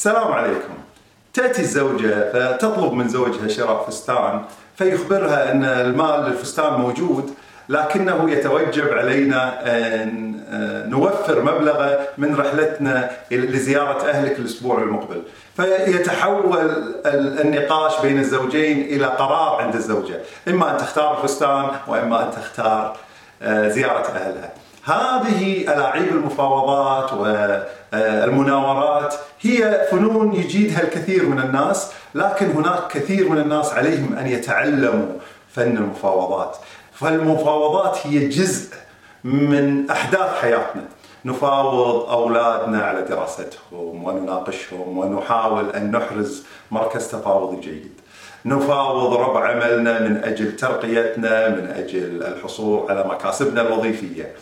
السلام عليكم. تأتي الزوجة فتطلب من زوجها شراء فستان فيخبرها أن المال للفستان موجود لكنه يتوجب علينا أن نوفر مبلغه من رحلتنا لزيارة أهلك الأسبوع المقبل. فيتحول النقاش بين الزوجين إلى قرار عند الزوجة. إما أن تختار الفستان وإما أن تختار زيارة أهلها. هذه ألاعيب المفاوضات والمناورات فنون يجيدها الكثير من الناس لكن هناك كثير من الناس عليهم أن يتعلموا فن المفاوضات. فالمفاوضات هي جزء من أحداث حياتنا. نفاوض أولادنا على دراستهم ونناقشهم ونحاول أن نحرز مركز تفاوضي جيد. نفاوض ربع عملنا من أجل ترقيتنا من أجل الحصول على مكاسبنا الوظيفية.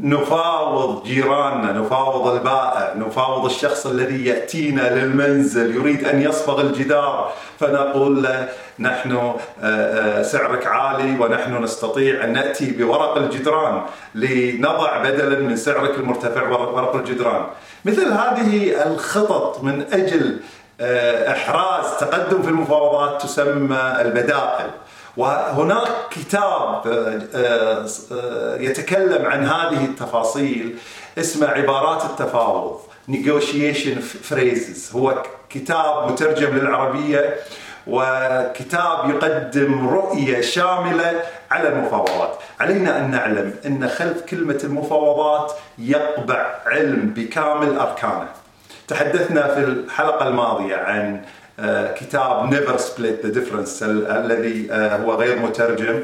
نفاوض جيراننا نفاوض البائع نفاوض الشخص الذي يأتينا للمنزل يريد أن يصبغ الجدار. فنقول له نحن آه، آه، سعرك عالي ونحن نستطيع أن نأتي بورق الجدران لنضع بدلا من سعرك المرتفع ورق الجدران. مثل هذه الخطط من أجل آه، إحراز تقدم في المفاوضات تسمى البدائل. وهناك كتاب آه، آه، يتكلم عن هذه التفاصيل اسمه عبارات التفاوض negotiation phrases. هو كتاب مترجم للعربية وكتاب يقدم رؤية شاملة على المفاوضات. علينا أن نعلم أن خلف كلمة المفاوضات يقبع علم بكامل أركانه. تحدثنا في الحلقة الماضية عن كتاب Never Split the Difference الذي آه، هو غير مترجم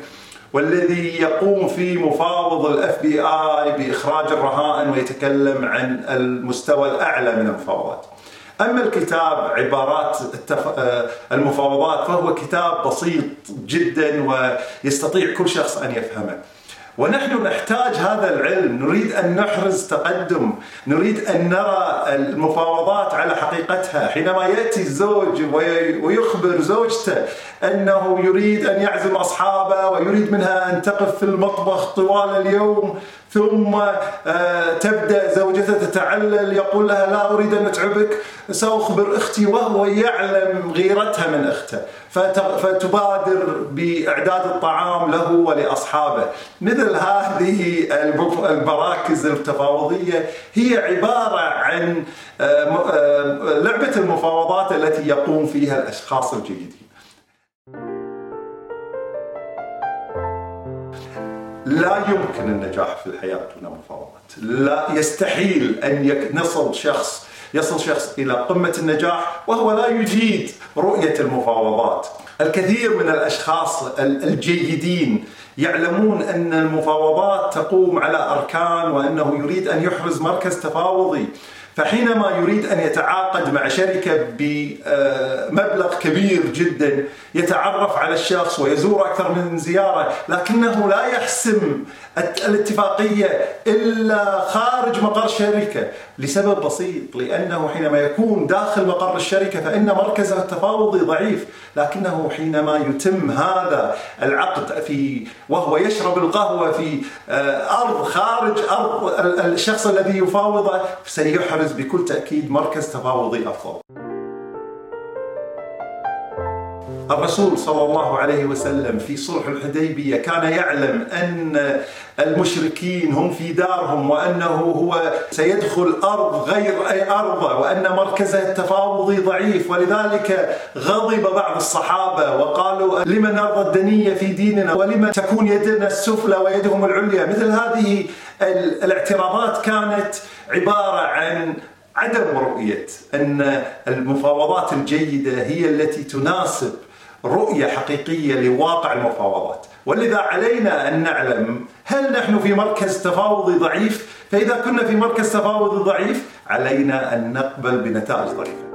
والذي يقوم في مفاوض الاف بي اي بإخراج الرهائن ويتكلم عن المستوى الأعلى من المفاوضات. أما الكتاب عبارات التف... آه، المفاوضات فهو كتاب بسيط جدا ويستطيع كل شخص أن يفهمه. ونحن نحتاج هذا العلم. نريد أن نحرز تقدم. نريد أن نرى المفاوضات على حقيقتها. حينما يأتي الزوج ويخبر زوجته أنه يريد أن يعزم أصحابه ويريد منها أن تقف في المطبخ طوال اليوم ثم آه، تبدأ زوجته تتعلل يقول لها لا أريد أن أتعبك سأخبر أختي وهو يعلم غيرتها من أخته فتبادر بإعداد الطعام له ولأصحابه. مثل هذه المراكز التفاوضية هي عبارة عن آه، آه، لعبة المفاوضات التي يقوم فيها الأشخاص الجيدين. لا يمكن النجاح في الحياة دون مفاوضات. لا يستحيل أن نصل شخص يصل شخص إلى قمة النجاح وهو لا يجيد رؤية المفاوضات. الكثير من الأشخاص الجيدين يعلمون أن المفاوضات تقوم على أركان وأنه يريد أن يحرز مركز تفاوضي. فحينما يريد أن يتعاقد مع شركة بمبلغ كبير جدا يتعرف على الشخص ويزور أكثر من زيارة لكنه لا يحسم الاتفاقية إلا خارج مقر الشركة لسبب بسيط لأنه حينما يكون داخل مقر الشركة فإن مركزه التفاوضي ضعيف لكنه حينما يتم هذا العقد في وهو يشرب القهوة في آه، أرض خارج أرض الشخص الذي يفاوضه سيحرز بكل تأكيد مركز تفاوضي أفضل. الرسول صلى الله عليه وسلم في صلح الحديبية كان يعلم أن المشركين هم في دارهم وأنه هو سيدخل أرض غير ارضه وأن مركزه التفاوضي ضعيف ولذلك غضب بعض الصحابة وقالوا لمن نرضى الدنيه في ديننا ولم تكون يدنا السفلى ويدهم العليا مثل هذه الاعتراضات كانت عبارة عن عدم رؤية أن المفاوضات الجيدة هي التي تناسب رؤية حقيقية لواقع المفاوضات. ولذا علينا أن نعلم هل نحن في مركز تفاوضي ضعيف. فإذا كنا في مركز تفاوضي ضعيف علينا أن نقبل بنتائج ضعيفة.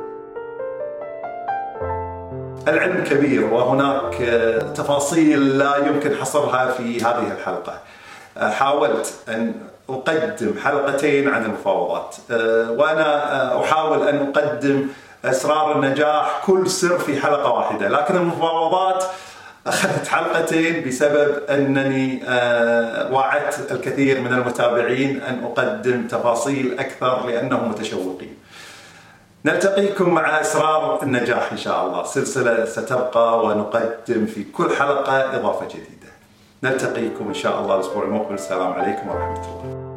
العلم كبير وهناك تفاصيل لا يمكن حصرها في هذه الحلقة. حاولت أن أقدم حلقتين عن المفاوضات. وأنا أحاول أن أقدم اسرار النجاح كل سر في حلقة واحدة. لكن المفاوضات أخذت حلقتين بسبب أنني آه، وعدت الكثير من المتابعين أن أقدم تفاصيل أكثر لأنهم متشوقين. نلتقيكم مع اسرار النجاح إن شاء الله. سلسلة ستبقى ونقدم في كل حلقة إضافة جديدة. نلتقيكم إن شاء الله الأسبوع المقبل. السلام عليكم ورحمة الله.